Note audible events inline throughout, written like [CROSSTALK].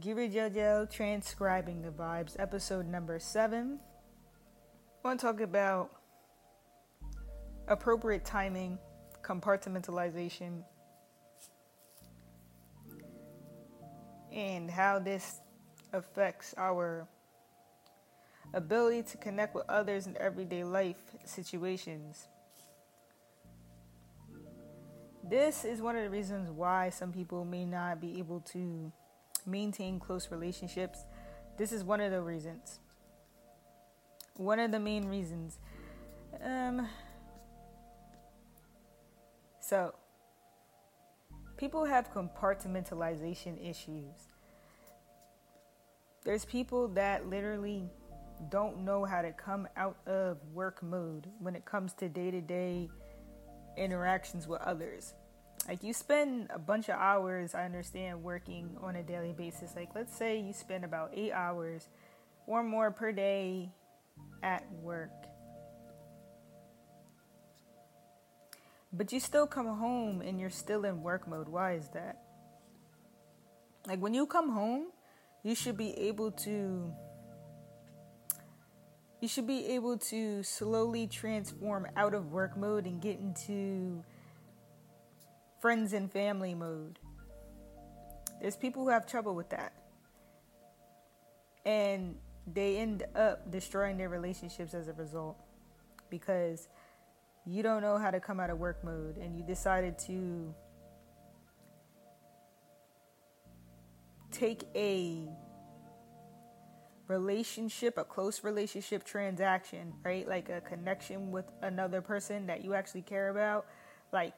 Giri Jojo Transcribing the Vibes, episode number seven. I want to talk about appropriate timing, compartmentalization, and how this affects our ability to connect with others in everyday life situations. This is one of the reasons why some people may not be able to maintain close relationships. This is one of the reasons. One of the main reasons. Um, so, people have compartmentalization issues. There's people that literally don't know how to come out of work mode when it comes to day to day interactions with others. Like you spend a bunch of hours, I understand, working on a daily basis. Like let's say you spend about eight hours or more per day at work. But you still come home and you're still in work mode. Why is that? Like when you come home, you should be able to you should be able to slowly transform out of work mode and get into friends and family mode. There's people who have trouble with that. And they end up destroying their relationships as a result because you don't know how to come out of work mode and you decided to take a relationship, a close relationship transaction, right? Like a connection with another person that you actually care about, like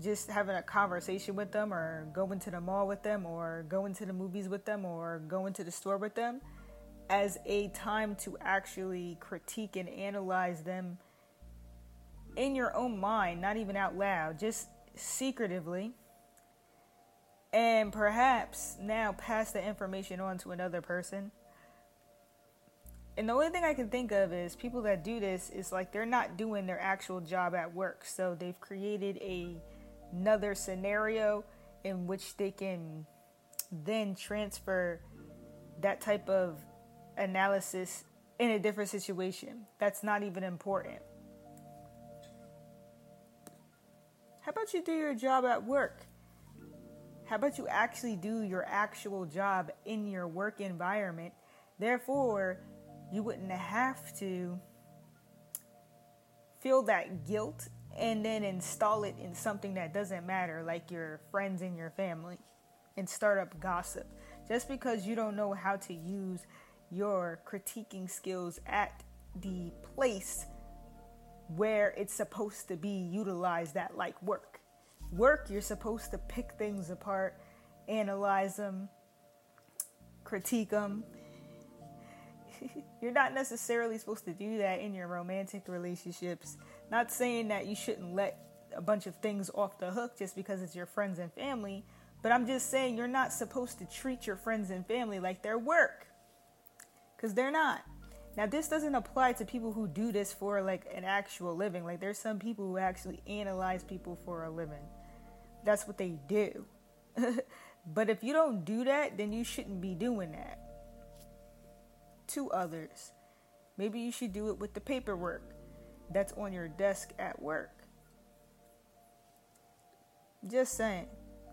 just having a conversation with them or going to the mall with them or going to the movies with them or going to the store with them as a time to actually critique and analyze them in your own mind, not even out loud, just secretively. And perhaps now pass the information on to another person and the only thing I can think of is people that do this is like they're not doing their actual job at work. So they've created a another scenario in which they can then transfer that type of analysis in a different situation. That's not even important. How about you do your job at work? How about you actually do your actual job in your work environment? Therefore, you wouldn't have to feel that guilt and then install it in something that doesn't matter, like your friends and your family, and start up gossip. Just because you don't know how to use your critiquing skills at the place where it's supposed to be utilized at, like work. Work, you're supposed to pick things apart, analyze them, critique them, [LAUGHS] you're not necessarily supposed to do that in your romantic relationships. Not saying that you shouldn't let a bunch of things off the hook just because it's your friends and family, but I'm just saying you're not supposed to treat your friends and family like they're work. Cuz they're not. Now this doesn't apply to people who do this for like an actual living. Like there's some people who actually analyze people for a living. That's what they do. [LAUGHS] but if you don't do that, then you shouldn't be doing that to others. Maybe you should do it with the paperwork that's on your desk at work. Just saying.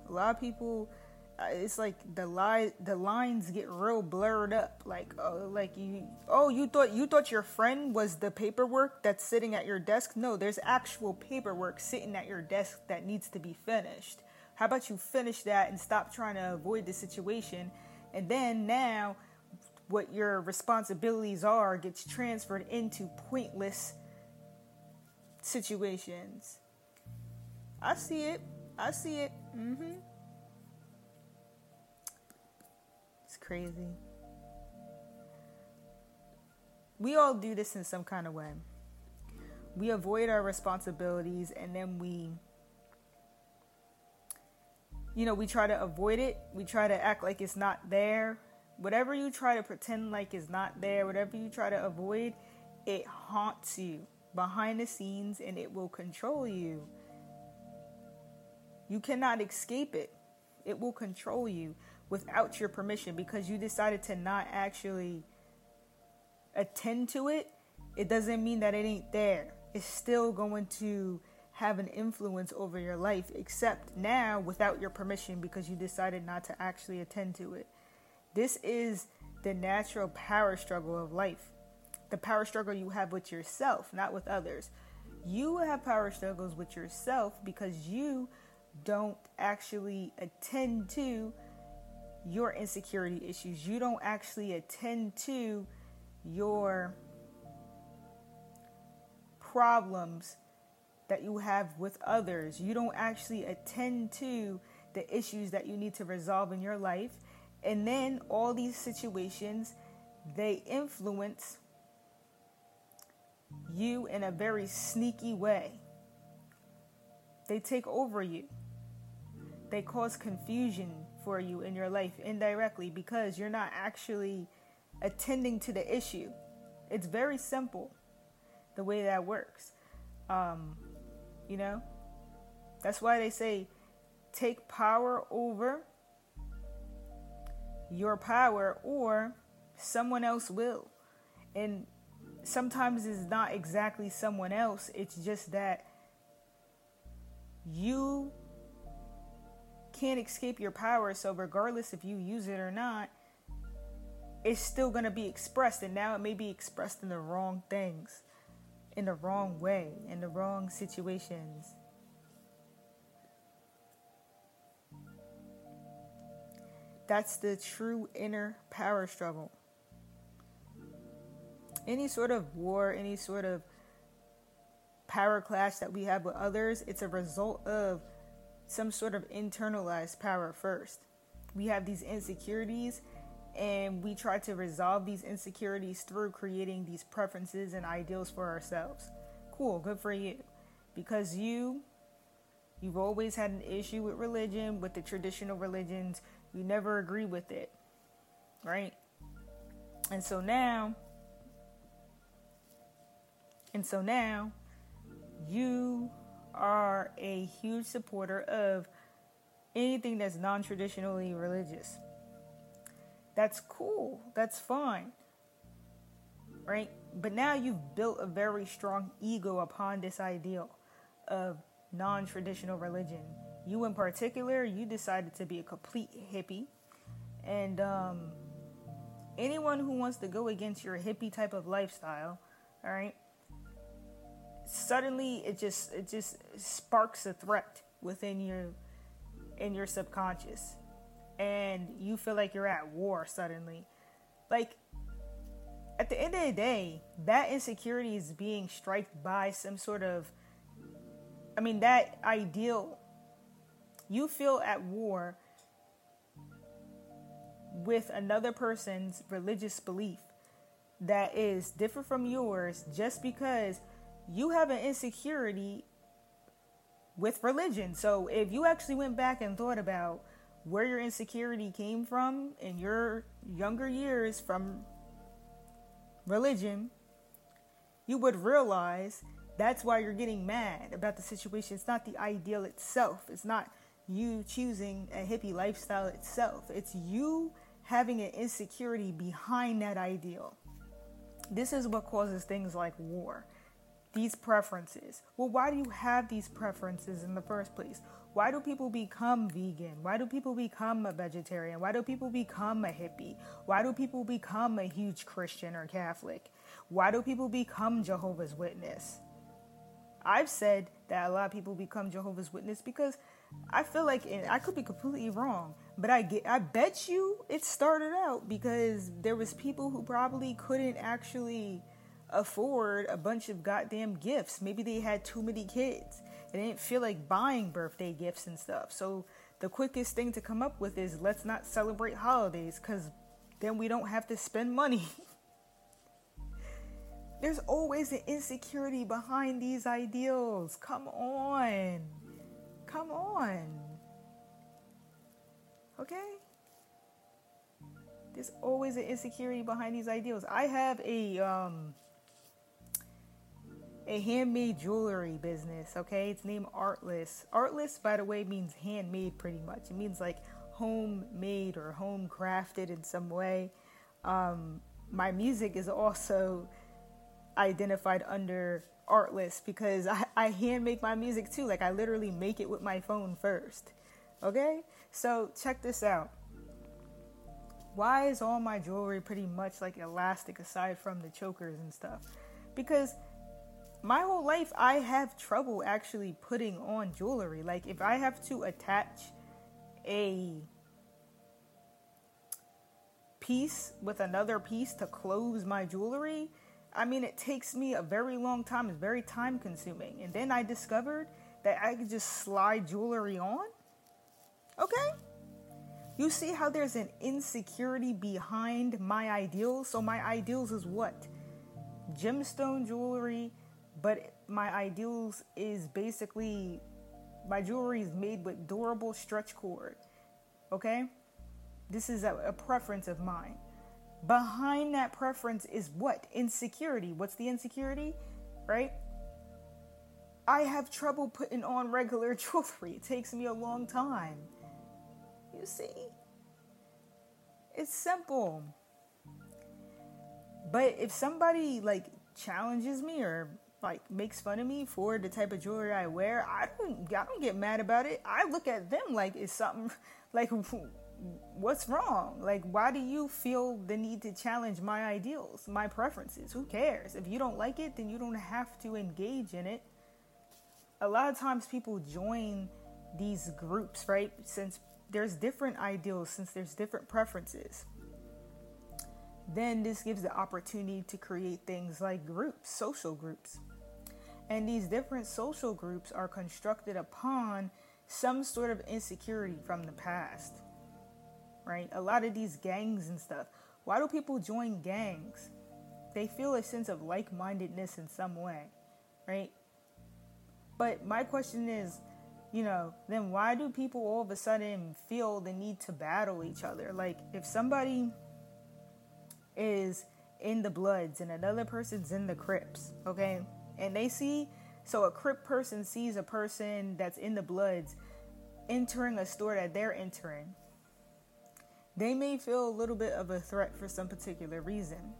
A lot of people uh, it's like the line the lines get real blurred up like oh like you oh you thought you thought your friend was the paperwork that's sitting at your desk no there's actual paperwork sitting at your desk that needs to be finished how about you finish that and stop trying to avoid the situation and then now what your responsibilities are gets transferred into pointless situations. I see it. I see it. Mm-hmm. It's crazy. We all do this in some kind of way. We avoid our responsibilities and then we you know, we try to avoid it. We try to act like it's not there whatever you try to pretend like is not there, whatever you try to avoid, it haunts you behind the scenes and it will control you. You cannot escape it. It will control you. without your permission because you decided to not actually attend to it, it doesn't mean that it ain't there. It's still going to have an influence over your life, except now without your permission because you decided not to actually attend to it. This is the natural power struggle of life. The power struggle you have with yourself, not with others. You have power struggles with yourself because you don't actually attend to your insecurity issues. You don't actually attend to your problems that you have with others. You don't actually attend to the issues that you need to resolve in your life. And then all these situations, they influence you in a very sneaky way. They take over you. They cause confusion for you in your life indirectly because you're not actually attending to the issue. It's very simple the way that works. Um, you know? That's why they say take power over your power or someone else will. And sometimes it's not exactly someone else, it's just that you can't escape your power. So, regardless if you use it or not, it's still going to be expressed. And now it may be expressed in the wrong things, in the wrong way, in the wrong situations. That's the true inner power struggle. Any sort of war, any sort of power clash that we have with others, it's a result of some sort of internalized power first. We have these insecurities and we try to resolve these insecurities through creating these preferences and ideals for ourselves. Cool, good for you. Because you you've always had an issue with religion, with the traditional religions, you never agree with it. Right? And so now and so now you are a huge supporter of anything that's non traditionally religious. That's cool. That's fine. Right? But now you've built a very strong ego upon this ideal of non traditional religion. You, in particular, you decided to be a complete hippie. And um, anyone who wants to go against your hippie type of lifestyle, all right, suddenly it just it just sparks a threat within your in your subconscious. And you feel like you're at war suddenly. Like at the end of the day that insecurity is being striked by some sort of i mean that ideal. You feel at war with another person's religious belief that is different from yours just because you have an insecurity with religion. So if you actually went back and thought about where your insecurity came from in your younger years from religion, you would realize that's why you're getting mad about the situation. It's not the ideal itself. It's not you choosing a hippie lifestyle itself. It's you having an insecurity behind that ideal. This is what causes things like war these preferences. Well, why do you have these preferences in the first place? Why do people become vegan? Why do people become a vegetarian? Why do people become a hippie? Why do people become a huge Christian or Catholic? Why do people become Jehovah's Witness? I've said that a lot of people become Jehovah's Witness because I feel like, and I could be completely wrong, but I get, I bet you it started out because there was people who probably couldn't actually afford a bunch of goddamn gifts. Maybe they had too many kids they didn't feel like buying birthday gifts and stuff. So the quickest thing to come up with is let's not celebrate holidays because then we don't have to spend money. [LAUGHS] There's always an insecurity behind these ideals. Come on. Come on. Okay? There's always an insecurity behind these ideals. I have a um a handmade jewelry business, okay? It's named Artless. Artless, by the way, means handmade pretty much. It means like homemade or home crafted in some way. Um, my music is also identified under artless because I, I hand make my music too. Like I literally make it with my phone first. Okay? So check this out. Why is all my jewelry pretty much like elastic aside from the chokers and stuff? Because my whole life I have trouble actually putting on jewelry. Like if I have to attach a piece with another piece to close my jewelry, I mean it takes me a very long time. It's very time consuming. And then I discovered that I could just slide jewelry on. Okay? You see how there's an insecurity behind my ideals? So, my ideals is what? Gemstone jewelry, but my ideals is basically my jewelry is made with durable stretch cord. Okay? This is a, a preference of mine. Behind that preference is what? Insecurity. What's the insecurity? Right? I have trouble putting on regular [LAUGHS] jewelry. It takes me a long time. You see? It's simple. But if somebody like challenges me or like makes fun of me for the type of jewelry I wear, I don't I don't get mad about it. I look at them like it's something [LAUGHS] like what's wrong? Like why do you feel the need to challenge my ideals, my preferences? Who cares? If you don't like it, then you don't have to engage in it. A lot of times people join these groups, right? Since there's different ideals since there's different preferences then this gives the opportunity to create things like groups social groups and these different social groups are constructed upon some sort of insecurity from the past right? A lot of these gangs and stuff. Why do people join gangs? They feel a sense of like-mindedness in some way right? But my question is you know, then why do people all of a sudden feel the need to battle each other? Like, if somebody is in the Bloods and another person's in the Crips, okay, and they see, so a Crip person sees a person that's in the Bloods entering a store that they're entering, they may feel a little bit of a threat for some particular reason.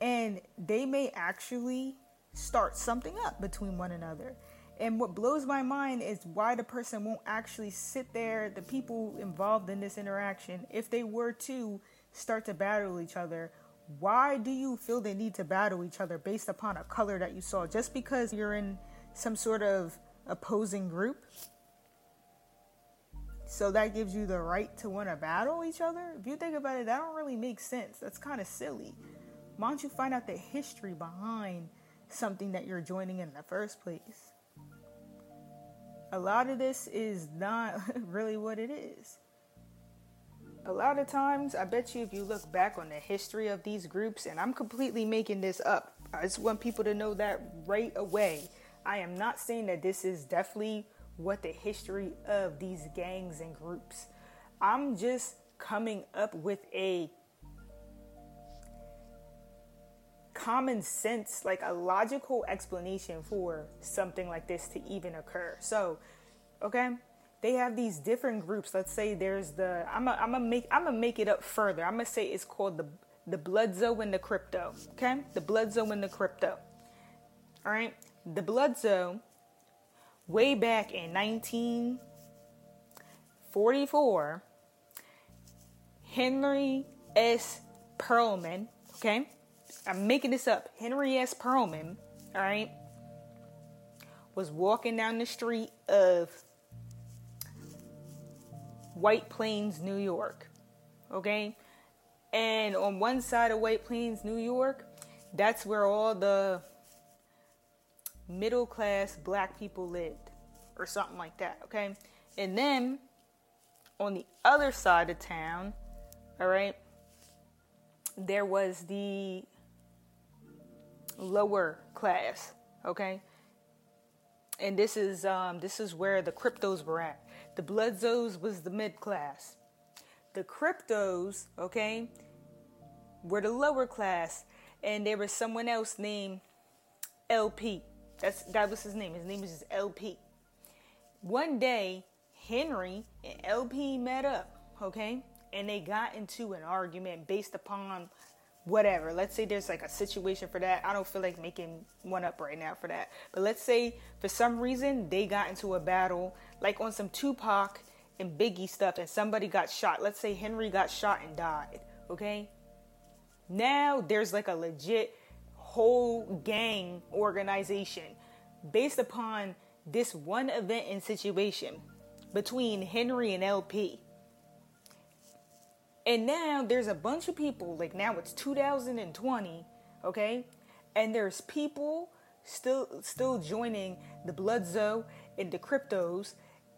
And they may actually start something up between one another. And what blows my mind is why the person won't actually sit there, the people involved in this interaction, if they were to start to battle each other, why do you feel they need to battle each other based upon a color that you saw? Just because you're in some sort of opposing group? So that gives you the right to want to battle each other? If you think about it, that don't really make sense. That's kind of silly. Why don't you find out the history behind something that you're joining in the first place? a lot of this is not [LAUGHS] really what it is. A lot of times, I bet you if you look back on the history of these groups, and I'm completely making this up, I just want people to know that right away. I am not saying that this is definitely what the history of these gangs and groups. I'm just coming up with a common sense, like a logical explanation for something like this to even occur. So, okay, they have these different groups. Let's say there's the I'm a, I'm gonna make I'm gonna make it up further. I'm gonna say it's called the the Bloodzo and the Crypto. Okay, the Bloodzo and the Crypto. All right, the Bloodzo, way back in 1944, Henry S. Perlman. Okay I'm making this up. Henry S. Perlman, all right, was walking down the street of White Plains, New York. Okay? And on one side of White Plains, New York, that's where all the middle class black people lived, or something like that. Okay? And then on the other side of town, all right, there was the lower class, okay? And this is um, this is where the cryptos were at. The Bloodzos was the mid class. The cryptos, okay, were the lower class, and there was someone else named LP. That's that was his name. His name is LP. One day, Henry and LP met up, okay? And they got into an argument based upon whatever. Let's say there's like a situation for that. I don't feel like making one up right now for that. But let's say for some reason they got into a battle, like on some Tupac and Biggie stuff, and somebody got shot. Let's say Henry got shot and died, okay? Now there's like a legit whole gang organization based upon this one event and situation between Henry and LP. And now there's a bunch of people, like now it's 2020, okay? And there's people still still joining the Blood Zoo and the cryptos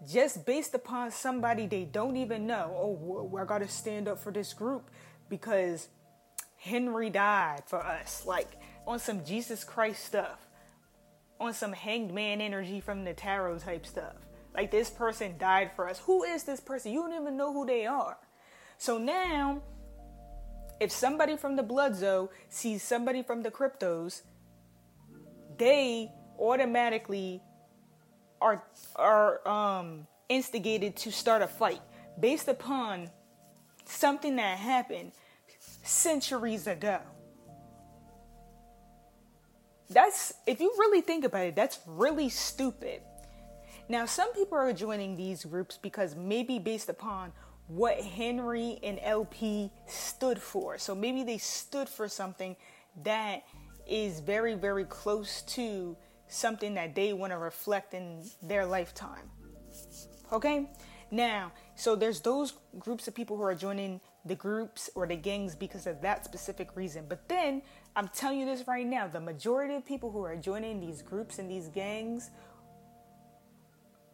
just based upon somebody they don't even know. Oh, I gotta stand up for this group because Henry died for us. Like on some Jesus Christ stuff, on some hanged man energy from the tarot type stuff. Like this person died for us. Who is this person? You don't even know who they are. So now, if somebody from the Blood sees somebody from the cryptos, they automatically are are um, instigated to start a fight based upon something that happened centuries ago. That's if you really think about it, that's really stupid. Now, some people are joining these groups because maybe based upon what Henry and LP stood for. So maybe they stood for something that is very, very close to something that they want to reflect in their lifetime. Okay? Now, so there's those groups of people who are joining the groups or the gangs because of that specific reason. But then I'm telling you this right now the majority of people who are joining these groups and these gangs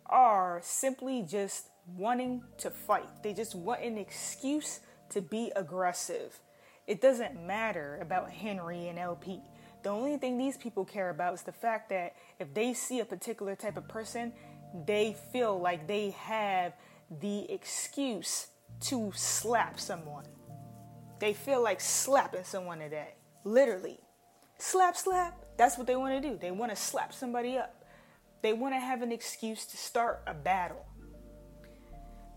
are simply just wanting to fight. They just want an excuse to be aggressive. It doesn't matter about Henry and LP. The only thing these people care about is the fact that if they see a particular type of person, they feel like they have the excuse to slap someone. They feel like slapping someone today. Literally. Slap, slap. That's what they want to do. They want to slap somebody up. They want to have an excuse to start a battle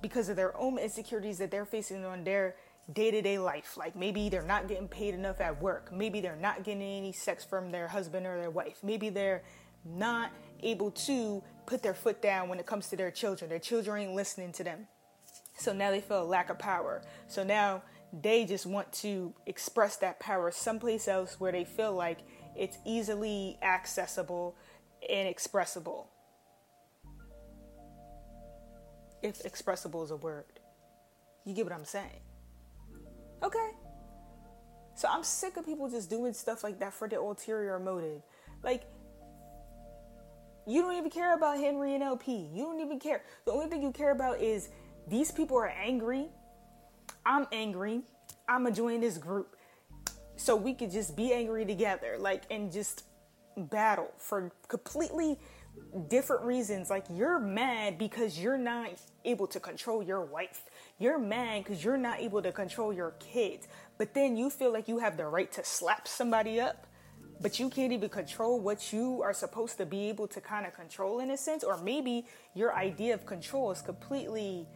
because of their own insecurities that they're facing on their day to day life. Like maybe they're not getting paid enough at work. Maybe they're not getting any sex from their husband or their wife. Maybe they're not able to put their foot down when it comes to their children. Their children ain't listening to them. So now they feel a lack of power. So now they just want to express that power someplace else where they feel like it's easily accessible and expressible if expressible is a word. You get what I'm saying? Okay. So I'm sick of people just doing stuff like that for their ulterior motive. Like, you don't even care about Henry and LP. You don't even care. The only thing you care about is these people are angry. I'm angry. I'm gonna join this group. So we could just be angry together, like, and just battle for completely different reasons. Like you're mad because you're not able to control your wife. You're mad because you're not able to control your kids. But then you feel like you have the right to slap somebody up, but you can't even control what you are supposed to be able to kind of control in a sense. Or maybe your idea of control is completely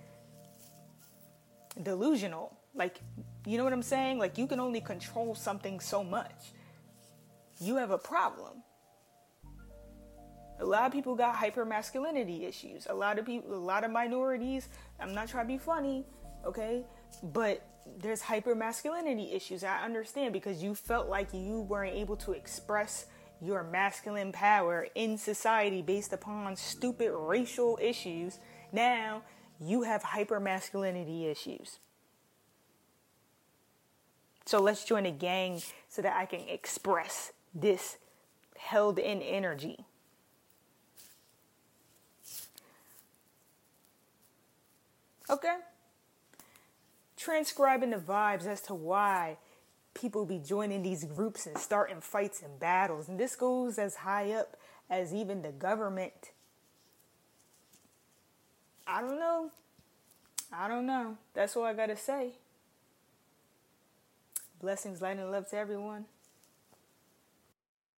delusional. Like, you know what I'm saying? Like, you can only control something so much. You have a problem a lot of people got hyper masculinity issues. A lot of people, a lot of minorities. I'm not trying to be funny, okay, but there's hyper masculinity issues. I understand because you felt like you weren't able to express your masculine power in society based upon stupid racial issues. Now you have hyper masculinity issues. So let's join a gang so that I can express this held in energy. Okay? Transcribing the vibes as to why people be joining these groups and starting fights and battles. And this goes as high up as even the government. I don't know. I don't know. That's all I got to say. Blessings, light, and love to everyone.